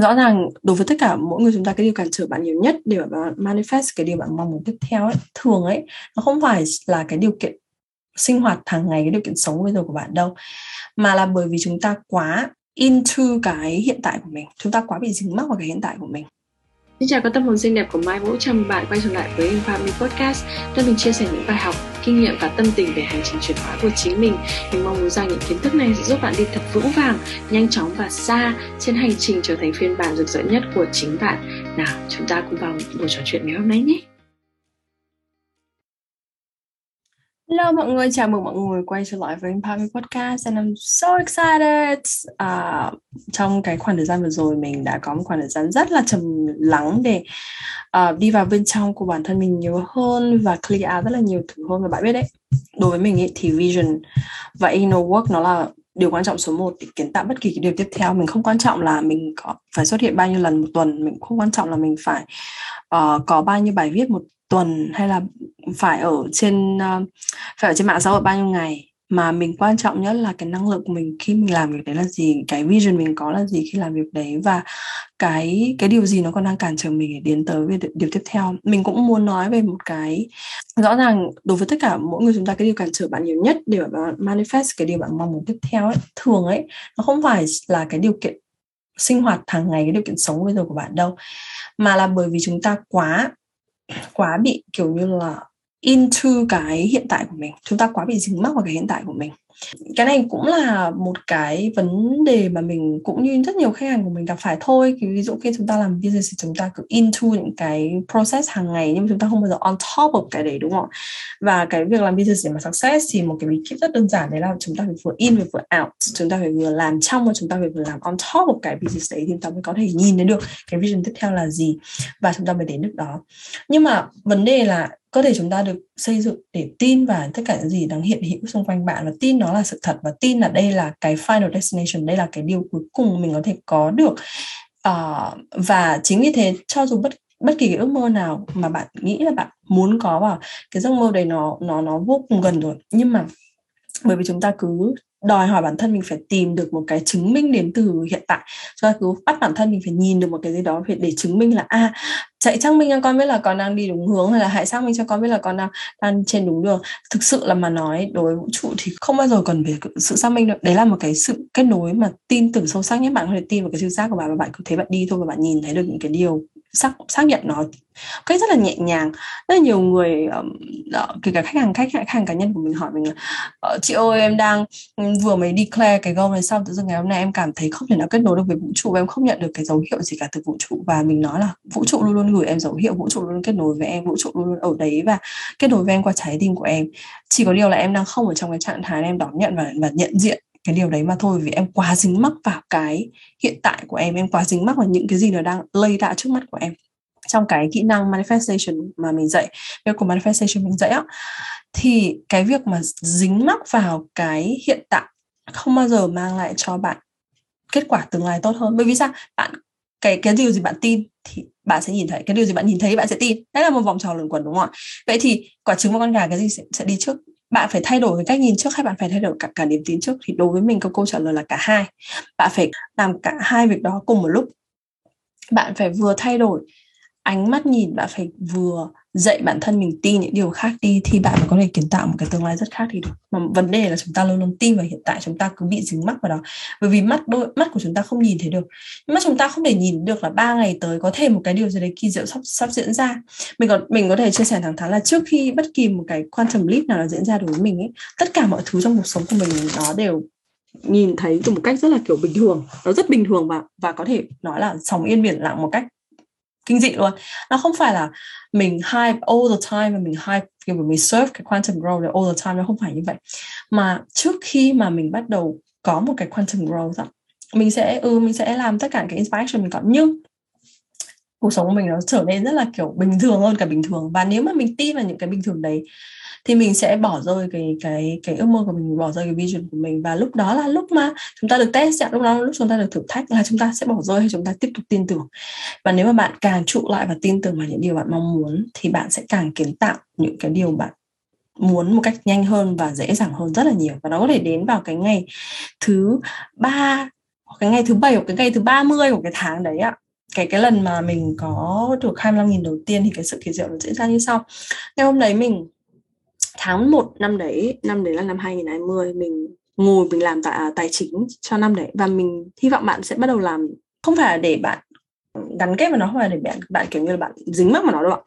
rõ ràng đối với tất cả mỗi người chúng ta, cái điều cản trở bạn nhiều nhất để bạn manifest cái điều bạn mong muốn tiếp theo ấy, thường ấy, nó không phải là cái điều kiện sinh hoạt hàng ngày, cái điều kiện sống bây giờ của bạn đâu, mà là bởi vì chúng ta quá into cái hiện tại của mình, chúng ta quá bị dính mắc vào cái hiện tại của mình. Xin chào các tâm hồn xinh đẹp của Mai Vũ, chào mừng bạn quay trở lại với Empowerment Podcast nơi mình chia sẻ những bài học, kinh nghiệm và tâm tình về hành trình chuyển hóa của chính mình. Mình mong muốn rằng những kiến thức này sẽ giúp bạn đi thật vững vàng, nhanh chóng và xa trên hành trình trở thành phiên bản rực rỡ nhất của chính bạn. Nào, chúng ta cùng vào buổi trò chuyện ngày hôm nay nhé. Hello mọi người, chào mừng mọi người quay trở lại với Empowerment Podcast and I'm so excited. Uh, trong cái khoảng thời gian vừa rồi mình đã có một khoảng thời gian rất là trầm lắng để uh, đi vào bên trong của bản thân mình nhiều hơn và clear out rất là nhiều thứ hơn và bạn biết đấy. Đối với mình ý, thì vision và inner work nó là điều quan trọng số 1 để kiến tạo bất kỳ cái điều tiếp theo mình không quan trọng là mình có phải xuất hiện bao nhiêu lần một tuần mình không quan trọng là mình phải uh, có bao nhiêu bài viết một tuần hay là phải ở trên uh, phải ở trên mạng xã hội bao nhiêu ngày? Mà mình quan trọng nhất là cái năng lượng của mình khi mình làm việc đấy là gì? Cái vision mình có là gì khi làm việc đấy? Và cái cái điều gì nó còn đang cản trở mình để tiến tới với điều tiếp theo? Mình cũng muốn nói về một cái rõ ràng đối với tất cả mỗi người chúng ta cái điều cản trở bạn nhiều nhất để bạn manifest cái điều bạn mong muốn tiếp theo ấy thường ấy nó không phải là cái điều kiện sinh hoạt hàng ngày cái điều kiện sống bây giờ của bạn đâu. Mà là bởi vì chúng ta quá quá bị kiểu như là into cái hiện tại của mình. Chúng ta quá bị dính mắc vào cái hiện tại của mình. Cái này cũng là một cái vấn đề mà mình cũng như rất nhiều khách hàng của mình gặp phải thôi. Ví dụ khi chúng ta làm business thì chúng ta cứ into những cái process hàng ngày nhưng mà chúng ta không bao giờ on top of cái đấy, đúng không và cái việc làm business để mà success thì một cái bí kíp rất đơn giản đấy là chúng ta phải vừa in và vừa out. Chúng ta phải vừa làm trong và chúng ta phải vừa làm on top of cái business đấy thì chúng ta mới có thể nhìn thấy được cái vision tiếp theo là gì và chúng ta mới đến được đó. Nhưng mà vấn đề là cơ thể chúng ta được xây dựng để tin vào tất cả những gì đang hiện hữu xung quanh bạn và tin nó là sự thật và tin là đây là cái final destination đây là cái điều cuối cùng mình có thể có được. Uh, và chính vì thế cho dù bất bất kỳ cái ước mơ nào mà bạn nghĩ là bạn muốn có vào cái giấc mơ đấy nó nó nó vô cùng gần rồi. Nhưng mà bởi vì chúng ta cứ đòi hỏi bản thân mình phải tìm được một cái chứng minh đến từ hiện tại. Cho cứ bắt bản thân mình phải nhìn được một cái gì đó để chứng minh là a à, chạy xác minh cho con biết là con đang đi đúng hướng hay là hãy xác minh cho con biết là con đang đang trên đúng đường. Thực sự là mà nói đối với vũ trụ thì không bao giờ cần về sự xác minh được đấy là một cái sự kết nối mà tin tưởng sâu sắc nhất. Bạn có thể tin vào cái siêu giác của bạn và bạn cứ thế bạn đi thôi và bạn nhìn thấy được những cái điều xác xác nhận nó cái rất là nhẹ nhàng. Rất là nhiều người um, kể cả khách hàng khách, khách hàng cá nhân của mình hỏi mình là ờ, chị ơi em đang ừ, vừa mới declare cái goal này xong tự dưng ngày hôm nay em cảm thấy không thể nào kết nối được với vũ trụ và em không nhận được cái dấu hiệu gì cả từ vũ trụ. Và mình nói là vũ trụ luôn luôn gửi em dấu hiệu vũ trụ luôn luôn kết nối với em vũ trụ luôn luôn ở đấy và kết nối với em qua trái tim của em. Chỉ có điều là em đang không ở trong cái trạng thái em đón nhận và, và nhận diện cái điều đấy mà thôi vì em quá dính mắc vào cái hiện tại của em em quá dính mắc vào những cái gì nó đang lây đạ trước mắt của em. Trong cái kỹ năng manifestation mà mình dạy việc của manifestation mình dạy á thì cái việc mà dính mắc vào cái hiện tại không bao giờ mang lại cho bạn kết quả tương lai tốt hơn. Bởi vì sao? Bạn cái cái điều gì bạn tin thì bạn sẽ nhìn thấy cái điều gì bạn nhìn thấy bạn sẽ tin. Đấy là một vòng tròn luẩn quẩn đúng không ạ? Vậy thì quả trứng và con gà cái gì sẽ, sẽ đi trước? Bạn phải thay đổi cái cách nhìn trước hay bạn phải thay đổi cả cả niềm tin trước? Thì đối với mình câu câu trả lời là cả hai. Bạn phải làm cả hai việc đó cùng một lúc. Bạn phải vừa thay đổi ánh mắt nhìn, bạn phải vừa dạy bản thân mình tin những điều khác đi thì bạn mới có thể kiến tạo một cái tương lai rất khác thì được. Mà vấn đề là chúng ta luôn luôn tin vào hiện tại, chúng ta cứ bị dính mắc vào đó. Bởi vì mắt đôi, mắt của chúng ta không nhìn thấy được. Mắt chúng ta không thể nhìn được là ba ngày tới có thể một cái điều gì đấy kỳ diệu sắp sắp diễn ra. Mình còn, mình có thể chia sẻ thẳng thắn là trước khi bất kỳ một cái quantum leap nào nó diễn ra đối với mình ấy, tất cả mọi thứ trong cuộc sống của mình nó đều nhìn thấy từ một cách rất là kiểu bình thường. Nó rất bình thường và và có thể nói là sóng yên biển lặng một cách kinh dị luôn. Nó không phải là mình hype all the time và mình hype kiểu mình serve cái quantum growth all the time nó không phải như vậy. Mà trước khi mà mình bắt đầu có một cái quantum growth đó, mình sẽ ừ mình sẽ làm tất cả cái inspiration mình có. Nhưng cuộc sống của mình nó trở nên rất là, kiểu, bình thường hơn cả bình thường. Và nếu mà mình tin vào những cái bình thường đấy, thì mình sẽ bỏ rơi cái cái cái ước mơ của mình, bỏ rơi cái vision của mình. Và lúc đó là lúc mà chúng ta được test lúc đó lúc chúng ta được thử thách là chúng ta sẽ bỏ rơi hay chúng ta tiếp tục tin tưởng. Và nếu mà bạn càng trụ lại và tin tưởng vào những điều bạn mong muốn, thì bạn sẽ càng kiến tạo những cái điều bạn muốn một cách nhanh hơn và dễ dàng hơn rất là nhiều. Và nó có thể đến vào cái ngày thứ ba cái ngày thứ bảy, hoặc cái ngày thứ 30 của cái tháng đấy ạ cái cái lần mà mình có được 25.000 đầu tiên thì cái sự kỳ diệu nó diễn ra như sau. Ngày hôm đấy mình, tháng 1 năm đấy năm đấy là năm 2020 mình ngồi mình làm tại à, tài chính cho năm đấy và mình hy vọng bạn sẽ bắt đầu làm. Không phải là để bạn gắn kết vào nó, không phải để bạn bạn kiểu như là bạn dính mắc vào nó đâu ạ,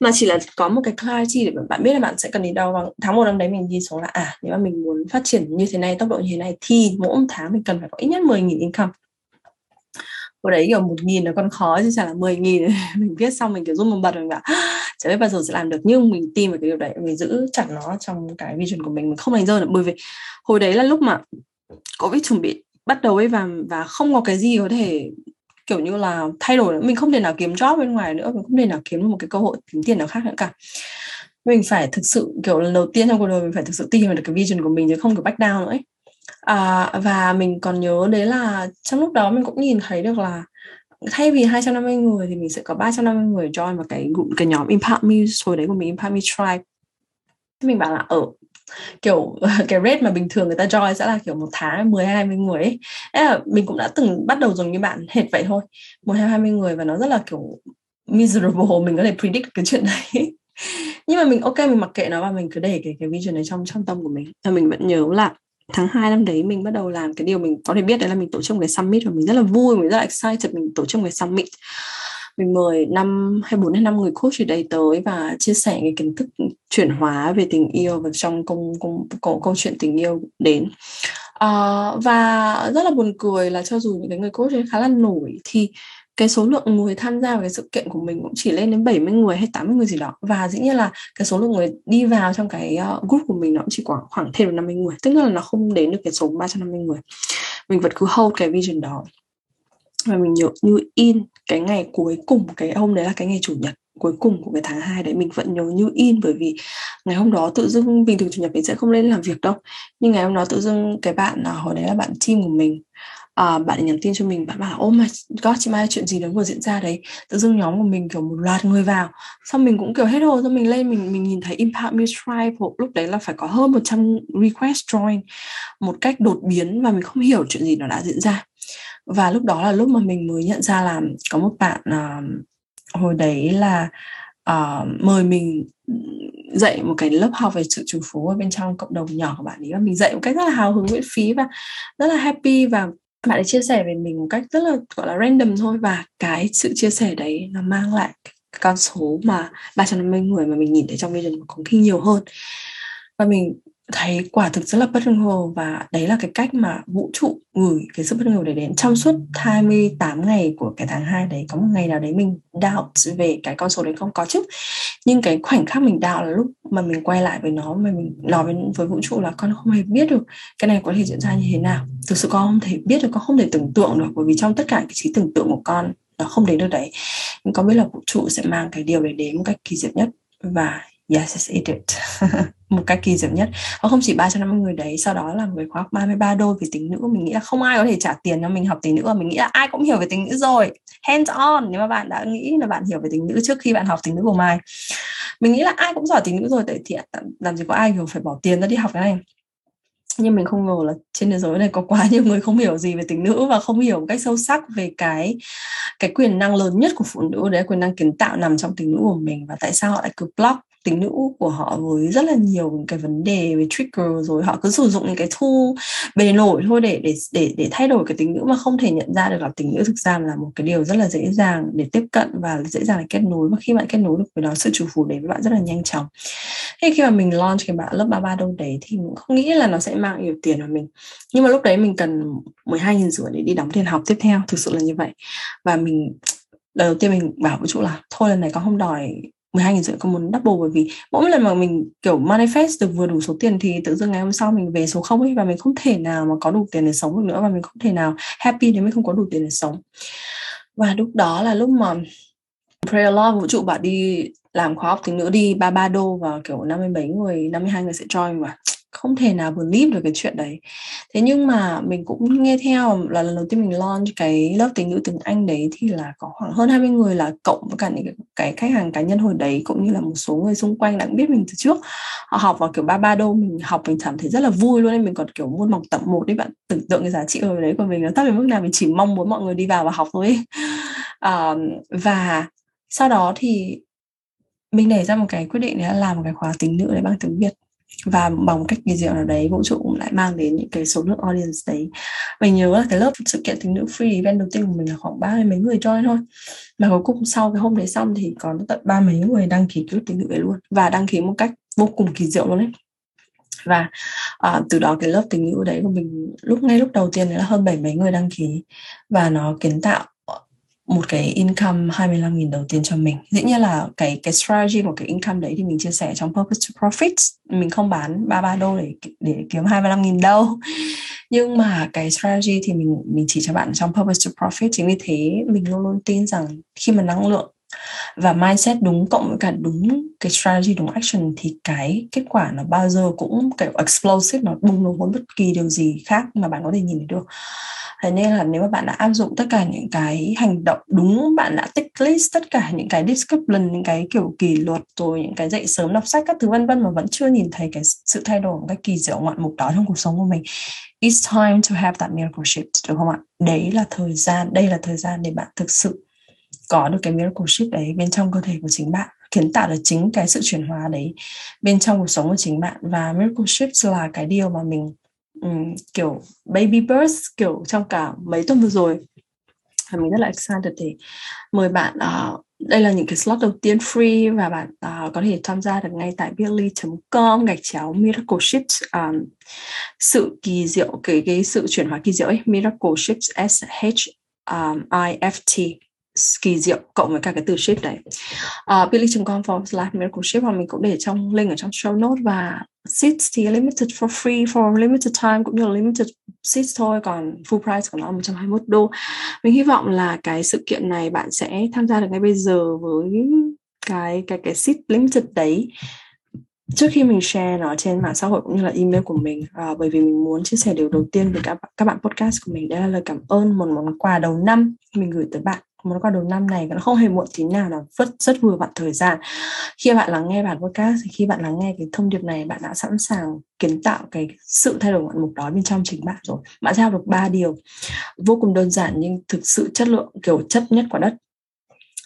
mà chỉ là có một cái clarity để bạn biết là bạn sẽ cần đi đâu. Và tháng một năm đấy mình đi xuống là à nếu mà mình muốn phát triển như thế này, tốc độ như thế này thì mỗi tháng mình cần phải có ít nhất 10.000 income hồi đấy, kiểu, một nghìn là còn khó, chứ chẳng là mười nghìn. Mình viết xong mình, kiểu, run một bật mình bảo chả biết bao giờ sẽ làm được. Nhưng mình tin vào cái điều đấy, mình giữ chặt nó trong cái vision của mình mình không đánh rơi được. Bởi vì hồi đấy là lúc mà covid chuẩn bị bắt đầu ấy và và không có cái gì có thể, kiểu như là, thay đổi nữa. mình không thể nào kiếm job bên ngoài nữa, mình không thể nào kiếm một cái cơ hội kiếm tiền nào khác nữa cả. Mình phải thực sự, kiểu lần đầu tiên trong cuộc đời mình phải thực sự tin vào được cái vision của mình, chứ không kiểu back down nữa ấy à, và mình còn nhớ đấy là trong lúc đó mình cũng nhìn thấy được là thay vì 250 người thì mình sẽ có 350 người join vào cái group cái nhóm Impact Me rồi đấy của mình Impact Me Tribe. Mình bảo là ở kiểu cái rate mà bình thường người ta join sẽ là kiểu một tháng 10 20 người ấy. là mình cũng đã từng bắt đầu dùng như bạn hệt vậy thôi. Một hay 20 người và nó rất là kiểu miserable mình có thể predict cái chuyện đấy. Nhưng mà mình ok mình mặc kệ nó và mình cứ để cái cái vision này trong trong tâm của mình. Và mình vẫn nhớ là tháng 2 năm đấy mình bắt đầu làm cái điều mình có thể biết đấy là mình tổ chức một cái summit và mình rất là vui mình rất là excited mình tổ chức một cái summit. Mình mời năm hay bốn hay năm người coach ở đây tới và chia sẻ cái kiến thức chuyển hóa về tình yêu và trong công công có câu chuyện tình yêu đến. Uh, và rất là buồn cười là cho dù những cái người coach ấy khá là nổi thì cái số lượng người tham gia vào cái sự kiện của mình cũng chỉ lên đến 70 người hay 80 người gì đó. Và dĩ nhiên là cái số lượng người đi vào trong cái ờ, group của mình nó cũng chỉ khoảng khoảng thêm được 50 người. Tức là nó không đến được cái số 350 người. Mình vẫn cứ hold cái vision đó. Và mình nhớ, như in cái ngày cuối cùng, cái hôm đấy là cái ngày chủ nhật cuối cùng của cái tháng 2 đấy, mình vẫn nhớ như in. Bởi vì ngày hôm đó tự dưng, bình thường chủ nhật mình sẽ không lên làm việc đâu. Nhưng ngày hôm đó tự dưng cái bạn ờ, hồi đấy là bạn team của mình à, bạn nhắn tin cho mình bạn bảo ôm mà có chị Mai chuyện gì đó vừa diễn ra đấy. Tự dưng nhóm của mình kiểu một loạt người vào. Xong mình cũng kiểu hết hồn xong mình lên mình mình nhìn thấy Impact me Tribe lúc đấy là phải có hơn 100 request join một cách đột biến và mình không hiểu chuyện gì nó đã diễn ra. Và lúc đó là lúc mà mình mới nhận ra là có một bạn uh, hồi đấy là uh, mời mình dạy một cái lớp học về sự chủ phú ở bên trong cộng đồng nhỏ của bạn ấy. Và mình dạy một cách rất là hào hứng miễn phí và rất là happy và bạn ấy chia sẻ về mình một cách rất là, gọi là, random thôi và cái sự chia sẻ đấy nó mang lại cái con số mà 350 người mà mình nhìn thấy trong vision có khi nhiều hơn. Và mình thấy quả thực rất là bất ngờ và đấy là cái cách mà vũ trụ gửi cái sự bất ngờ để đến trong suốt 28 ngày của cái tháng 2 đấy. Có một ngày nào đấy mình doubt về cái con số đấy không? Có chứ. Nhưng cái khoảnh khắc mình doubt là lúc mà mình quay lại với nó mà mình nói với, với vũ trụ là con không hề biết được cái này có thể diễn ra như thế nào. Thực sự con không thể biết được con không thể tưởng tượng được bởi vì trong tất cả cái trí tưởng tượng của con nó không đến được đấy. Nhưng con biết là vũ trụ sẽ mang cái điều đấy đến một cách kỳ diệu nhất và yes it did một cách kỳ diệu nhất. Và không chỉ 350 người đấy, sau đó là người khóa học 33 đôi về tính nữ. Mình nghĩ là không ai có thể trả tiền cho mình học tính nữ mình nghĩ là ai cũng hiểu về tính nữ rồi. Hands on, nếu mà bạn đã nghĩ là bạn hiểu về tính nữ trước khi bạn học tính nữ của mai. Mình nghĩ là ai cũng giỏi tính nữ rồi, tại thì làm gì có ai hiểu phải bỏ tiền ra đi học cái này. Nhưng mình không ngờ là trên thế giới này có quá nhiều người không hiểu gì về tính nữ và không hiểu một cách sâu sắc về cái cái quyền năng lớn nhất của phụ nữ đấy quyền năng kiến tạo nằm trong tính nữ của mình. Và tại sao họ lại cứ block tính nữ của họ với rất là nhiều cái vấn đề về trigger rồi, họ cứ sử dụng những cái thu bề nổi thôi để để để để thay đổi cái tính nữ mà không thể nhận ra được là tính nữ thực ra là một cái điều rất là dễ dàng để tiếp cận và dễ dàng để kết nối. Và khi bạn kết nối được với nó sự chủ phù đến với bạn rất là nhanh chóng. Thế khi mà mình launch cái bạn lớp 33 đâu đấy thì mình không nghĩ là nó sẽ mang nhiều tiền vào mình. Nhưng mà lúc đấy mình cần 12 nghìn rưỡi để đi đóng tiền học tiếp theo, thực sự là như vậy. Và mình lần đầu tiên mình bảo với chủ là, thôi lần này con không đòi 12 nghìn rưỡi có muốn double bởi vì mỗi lần mà mình, kiểu, manifest được vừa đủ số tiền thì tự dưng ngày hôm sau mình về số không ấy và mình không thể nào mà có đủ tiền để sống được nữa và mình không thể nào happy nếu mình không có đủ tiền để sống. Và lúc đó là lúc mà Prayer Law vũ trụ bảo đi làm khóa học tiếng nữa đi 33 đô và kiểu 50 mấy người 52 người sẽ join mà không thể nào believe được cái chuyện đấy. Thế nhưng mà mình cũng nghe theo là lần đầu tiên mình launch cái lớp tiếng ngữ tiếng Anh đấy thì là có khoảng hơn 20 người là cộng với cả những cái, cái khách hàng cá nhân hồi đấy cũng như là một số người xung quanh đã biết mình từ trước. Họ học vào kiểu ba ba đô mình học mình cảm thấy rất là vui luôn nên mình còn kiểu muốn mọc tập một đấy bạn tưởng tượng cái giá trị hồi đấy của mình nó thấp đến mức nào. Mình chỉ mong muốn mọi người đi vào và học thôi uh, và sau đó thì mình nảy ra một cái quyết định là làm một cái khóa tính nữ để bằng tiếng Việt và bằng một cách kỳ diệu nào đấy vũ trụ cũng lại mang đến những cái số lượng audience đấy. Mình nhớ là cái lớp sự kiện tính nữ free event đầu tiên của mình là khoảng ba mươi mấy người join thôi. Mà cuối cùng sau cái hôm đấy xong thì còn tận ba mấy người đăng ký cái lớp tính nữ ấy luôn. Và đăng ký một cách vô cùng kỳ diệu luôn đấy và à, từ đó cái lớp tình nữ đấy của mình lúc ngay lúc đầu tiên là hơn bảy mấy người đăng ký. Và nó kiến tạo một cái income 25.000 đầu tiên cho mình. Dĩ nhiên là cái cái strategy của cái income đấy thì mình chia sẻ trong purpose to profits. Mình không bán 33 đô để để kiếm 25.000 đâu. Nhưng mà cái strategy thì mình mình chỉ cho bạn trong purpose to profit. Chính vì thế mình luôn luôn tin rằng khi mà năng lượng và mindset đúng cộng với cả đúng cái strategy, đúng action thì cái kết quả nó bao giờ cũng kiểu explosive nó bùng nổ hơn bất kỳ điều gì khác mà bạn có thể nhìn thấy được thế nên là nếu mà bạn đã áp dụng tất cả những cái hành động đúng, bạn đã tích list tất cả những cái discipline những cái kiểu kỷ luật, rồi những cái dậy sớm đọc sách các thứ vân vân mà vẫn chưa nhìn thấy cái sự thay đổi một cách kỳ diệu, ngoạn mục đó trong cuộc sống của mình, it's time to have that miracle shift được không ạ? Đấy là thời gian, đây là thời gian để bạn thực sự có được cái miracle shift đấy bên trong cơ thể của chính bạn, kiến tạo được chính cái sự chuyển hóa đấy bên trong cuộc sống của chính bạn. Và miracle shift là cái điều mà mình um, kiểu baby birth kiểu trong cả mấy tuần vừa rồi. Và mình rất là excited để mời bạn uh, đây là những cái slot đầu tiên free và bạn uh, có thể tham gia được ngay tại billy.com/gạch chéo miracle shift um, ờ, sự kỳ diệu cái cái sự chuyển hóa kỳ diệu ấy miracle ships s h um, i f t kỳ diệu cộng với cả cái từ ship đấy. À, uh, billy.com for slash miracle shift hoặc mình cũng để trong link ở trong show note và seats thì limited for free for limited time cũng như là limited seats thôi còn full price của nó là 121 đô. Mình hy vọng là cái sự kiện này bạn sẽ tham gia được ngay bây giờ với cái cái cái seat limited đấy trước khi mình share nó trên mạng xã hội cũng như là email của mình. À, bởi vì mình muốn chia sẻ điều đầu tiên với các các bạn podcast của mình. Đây là lời cảm ơn một món quà đầu năm mình gửi tới bạn món quà đầu năm này nó không hề muộn tí nào là rất rất vừa vặn thời gian. Khi bạn lắng nghe bản podcast thì khi bạn lắng nghe cái thông điệp này, bạn đã sẵn sàng kiến tạo cái sự thay đổi ngoạn mục đó bên trong chính bạn rồi. Bạn sẽ học được ba điều vô cùng đơn giản nhưng thực sự chất lượng, kiểu, chất nhất quả đất.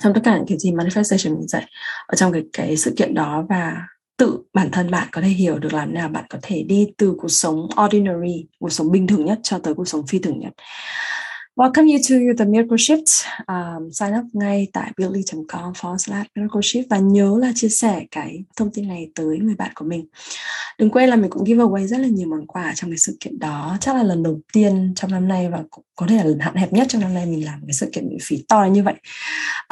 Trong tất cả những cái gì manifestation mình dạy, ở trong cái cái sự kiện đó và tự bản thân bạn có thể hiểu được làm nào bạn có thể đi từ cuộc sống ordinary, cuộc sống bình thường nhất cho tới cuộc sống phi thường nhất. Welcome you to the Miracle Shift. Um, sign up ngay tại billy.com forward slash Miracle Shift và nhớ là chia sẻ cái thông tin này tới người bạn của mình. Đừng quên là mình cũng giveaway rất là nhiều món quà trong cái sự kiện đó. Chắc là lần đầu tiên trong năm nay và cũng có thể là lần hạn hẹp nhất trong năm nay mình làm cái sự kiện miễn phí to như vậy.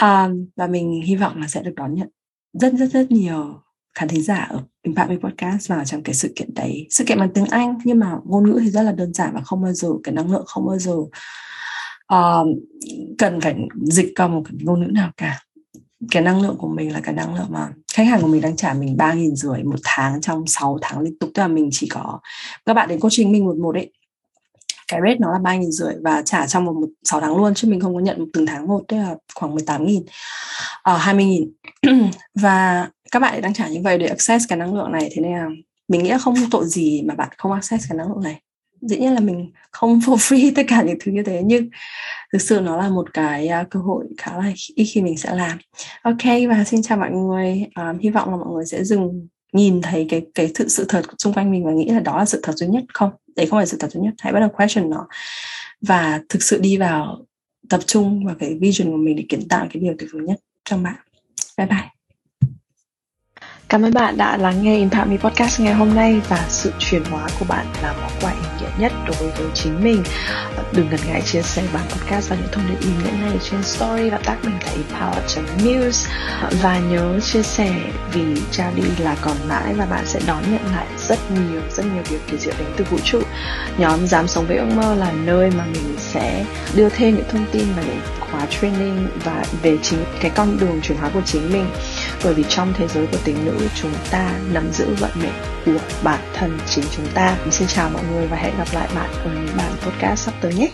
Um, và mình hy vọng là sẽ được đón nhận rất rất rất nhiều khán thính giả ở Impact Me Podcast vào trong cái sự kiện đấy. Sự kiện bằng tiếng Anh nhưng mà ngôn ngữ thì rất là đơn giản và không bao giờ cái năng lượng không bao giờ uh, cần phải dịch qua một cái ngôn ngữ nào cả. Cái năng lượng của mình là cái năng lượng mà khách hàng của mình đang trả mình ba nghìn rưỡi một tháng trong 6 tháng liên tục. Tức là mình chỉ có các bạn đến coaching mình một một ấy cái rate nó là ba nghìn rưỡi và trả trong một, một 6 tháng luôn chứ mình không có nhận một từng tháng một tức là khoảng 18 nghìn ờ, hai 20 nghìn. Và các bạn đang trả như vậy để access cái năng lượng này. Thế nên là mình nghĩ là không tội gì mà bạn không access cái năng lượng này dĩ nhiên là mình không for free tất cả những thứ như thế nhưng thực sự nó là một cái uh, cơ hội khá là ít khi mình sẽ làm. Ok và xin chào mọi người. Uh, hy vọng là mọi người sẽ dừng nhìn thấy cái cái sự sự thật xung quanh mình và nghĩ là đó là sự thật duy nhất không đấy không phải sự thật duy nhất. Hãy bắt đầu question nó và thực sự đi vào tập trung vào cái vision của mình để kiến tạo cái điều tuyệt vời nhất trong bạn. Bye bye. Cảm ơn bạn đã lắng nghe Impact Me Podcast ngày hôm nay và sự chuyển hóa của bạn là món quà ý nghĩa nhất đối với chính mình. Đừng ngần ngại chia sẻ bản podcast và những thông điệp ý nghĩa này trên story và tag mình tại empower.news và nhớ chia sẻ vì trao đi là còn mãi và bạn sẽ đón nhận lại rất nhiều rất nhiều điều kỳ diệu đến từ vũ trụ. Nhóm dám sống với ước mơ là nơi mà mình sẽ đưa thêm những thông tin và những khóa training và về chính, cái con đường chuyển hóa của chính mình bởi vì trong thế giới của tính nữ, chúng ta nắm giữ vận mệnh của bản thân chính chúng ta. Mình xin chào mọi người và hẹn gặp lại bạn ở những bản podcast sắp tới nhé.